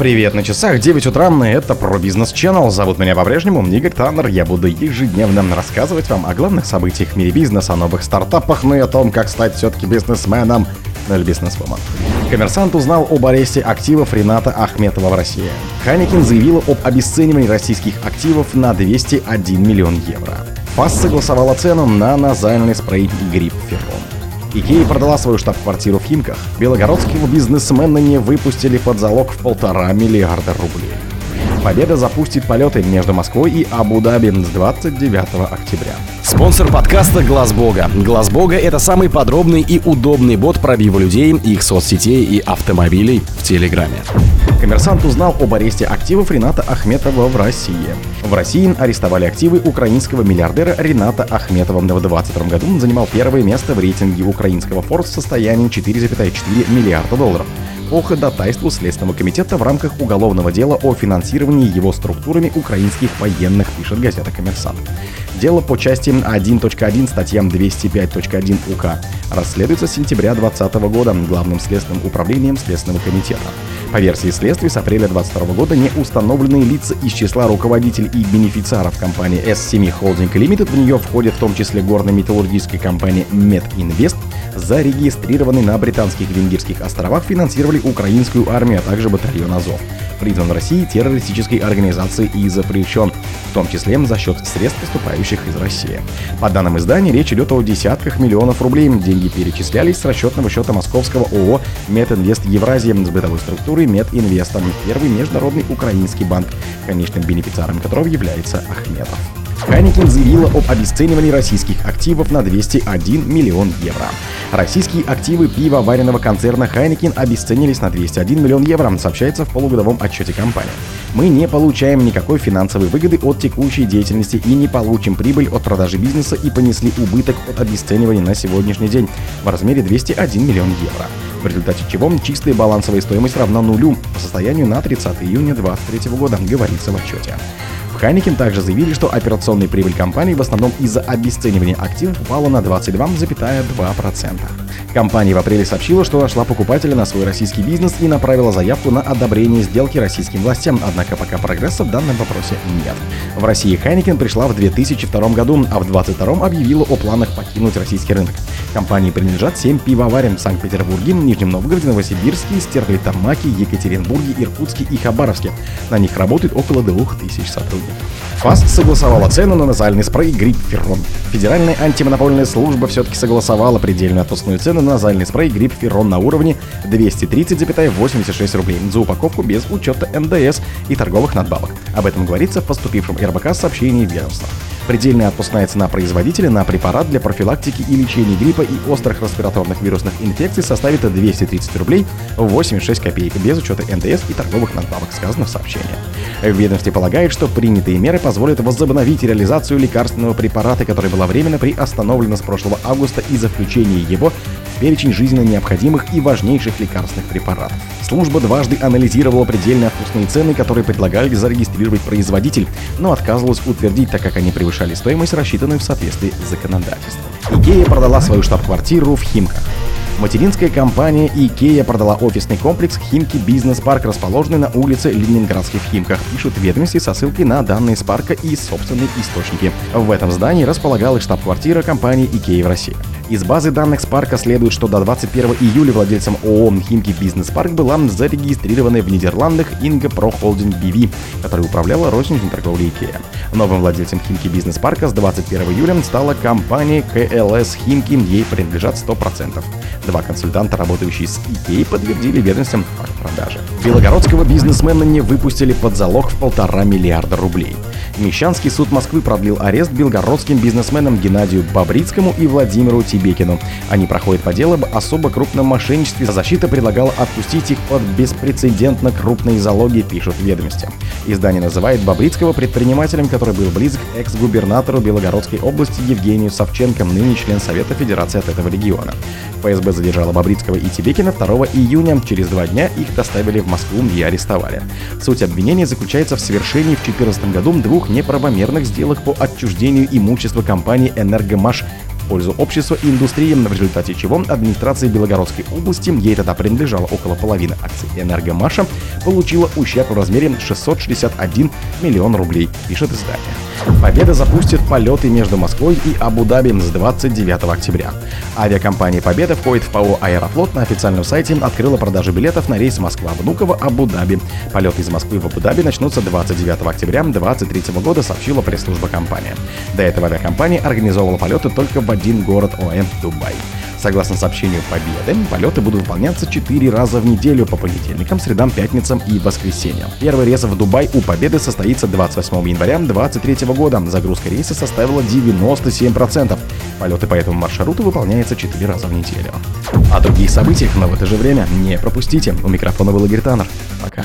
Привет, на часах 9 утра, это про бизнес Channel. Зовут меня по-прежнему Игорь Таннер. Я буду ежедневно рассказывать вам о главных событиях в мире бизнеса, о новых стартапах, ну и о том, как стать все-таки бизнесменом ну или бизнесвумен. Коммерсант узнал об аресте активов Рената Ахметова в России. Ханикин заявила об обесценивании российских активов на 201 миллион евро. ФАС согласовала цену на назальный спрей грипп Феррон. Икея продала свою штаб-квартиру в Химках. Белогородского бизнесмена не выпустили под залог в полтора миллиарда рублей. Победа запустит полеты между Москвой и Абу-Даби с 29 октября. Спонсор подкаста Глаз Бога. Глаз Бога это самый подробный и удобный бот пробива людей, их соцсетей и автомобилей в Телеграме. Коммерсант узнал об аресте активов Рената Ахметова в России. В России арестовали активы украинского миллиардера Рената Ахметова. В 2022 году он занимал первое место в рейтинге украинского Forbes в состоянии 4,4 миллиарда долларов по ходатайству Следственного комитета в рамках уголовного дела о финансировании его структурами украинских военных, пишет газета «Коммерсант». Дело по части 1.1 статьям 205.1 УК расследуется с сентября 2020 года Главным следственным управлением Следственного комитета. По версии следствия, с апреля 2022 года не установленные лица из числа руководителей и бенефициаров компании S7 Holding Limited, в нее входят в том числе горно-металлургическая компания MedInvest, зарегистрированные на британских венгерских островах, финансировали украинскую армию, а также батальон Азов. Признан в России террористической организацией и запрещен, в том числе за счет средств, поступающих из России. По данным издания, речь идет о десятках миллионов рублей. Деньги перечислялись с расчетного счета московского ООО «Мединвест Евразия» с бытовой структурой «Мединвестом», первый международный украинский банк, конечным бенефициаром которого является Ахметов. Хайникин заявила об обесценивании российских активов на 201 миллион евро. Российские активы пивоваренного концерна Хайникин обесценились на 201 миллион евро, сообщается в полугодовом отчете компании. Мы не получаем никакой финансовой выгоды от текущей деятельности и не получим прибыль от продажи бизнеса и понесли убыток от обесценивания на сегодняшний день в размере 201 миллион евро в результате чего чистая балансовая стоимость равна нулю по состоянию на 30 июня 2023 года, говорится в отчете. Heineken также заявили, что операционная прибыль компании в основном из-за обесценивания активов упала на 22,2%. Компания в апреле сообщила, что нашла покупателя на свой российский бизнес и направила заявку на одобрение сделки российским властям, однако пока прогресса в данном вопросе нет. В России Heineken пришла в 2002 году, а в 2022 объявила о планах покинуть российский рынок. Компании принадлежат 7 пивоварен в Санкт-Петербурге, Нижнем Новгороде, Новосибирске, Стерлитамаке, Екатеринбурге, Иркутске и Хабаровске. На них работает около 2000 сотрудников. ФАС согласовала цену на назальный спрей Грипп Феррон. Федеральная антимонопольная служба все-таки согласовала предельную отпускную цену на назальный спрей Грипп Феррон на уровне 230,86 рублей за упаковку без учета НДС и торговых надбавок. Об этом говорится в поступившем РБК сообщении ведомства. Предельная отпускная цена производителя на препарат для профилактики и лечения гриппа и острых респираторных вирусных инфекций составит 230 рублей 86 копеек без учета НДС и торговых надбавок, сказано в сообщении. В ведомстве полагает, что принятые меры позволят возобновить реализацию лекарственного препарата, который была временно приостановлена с прошлого августа из-за включения его перечень жизненно необходимых и важнейших лекарственных препаратов. Служба дважды анализировала предельные отпускные цены, которые предлагали зарегистрировать производитель, но отказывалась утвердить, так как они превышали стоимость, рассчитанную в соответствии с законодательством. Икея продала свою штаб-квартиру в Химках. Материнская компания IKEA продала офисный комплекс Химки Бизнес Парк, расположенный на улице Ленинградской в Химках, пишут ведомости со ссылкой на данные СПАРКа и собственные источники. В этом здании располагалась штаб-квартира компании IKEA в России. Из базы данных Спарка следует, что до 21 июля владельцем ООО «Химки Бизнес Парк» была зарегистрирована в Нидерландах Ingka Pro Holding BV, которая управляла розничной торговлей IKEA. Новым владельцем Химки Бизнес Парка с 21 июля стала компания КЛС Химки, ей принадлежат 100%. Два консультанта, работающие с IKEA, подтвердили факт продажи. Белогородского бизнесмена не выпустили под залог в полтора миллиарда рублей. Мещанский суд Москвы продлил арест белгородским бизнесменам Геннадию Бабрицкому и Владимиру Тибекину. Они проходят по делу об особо крупном мошенничестве. Защита предлагала отпустить их под беспрецедентно крупные залоги, пишут ведомости. Издание называет Бабрицкого предпринимателем, который был близок к экс-губернатору Белогородской области Евгению Савченко, ныне член Совета Федерации от этого региона. ФСБ задержала Бабрицкого и Тибекина 2 июня. Через два дня их доставили в Москву и арестовали. Суть обвинения заключается в совершении в 2014 году двух неправомерных сделок по отчуждению имущества компании «Энергомаш» пользу общества и индустрии, в результате чего администрация Белогородской области, ей тогда принадлежало около половины акций «Энергомаша», получила ущерб в размере 661 миллион рублей, пишет издание. Победа запустит полеты между Москвой и Абу-Даби с 29 октября. Авиакомпания «Победа» входит в ПАО «Аэрофлот» на официальном сайте открыла продажи билетов на рейс Москва-Внуково Абу-Даби. Полеты из Москвы в Абу-Даби начнутся 29 октября 2023 года, сообщила пресс-служба компании. До этого авиакомпания организовывала полеты только в один город ОЭ – Дубай. Согласно сообщению Победы, полеты будут выполняться 4 раза в неделю по понедельникам, средам, пятницам и воскресеньям. Первый рейс в Дубай у Победы состоится 28 января 2023 года. Загрузка рейса составила 97%. Полеты по этому маршруту выполняются 4 раза в неделю. О других событиях, но в это же время не пропустите. У микрофона был Игорь Таннер. Пока.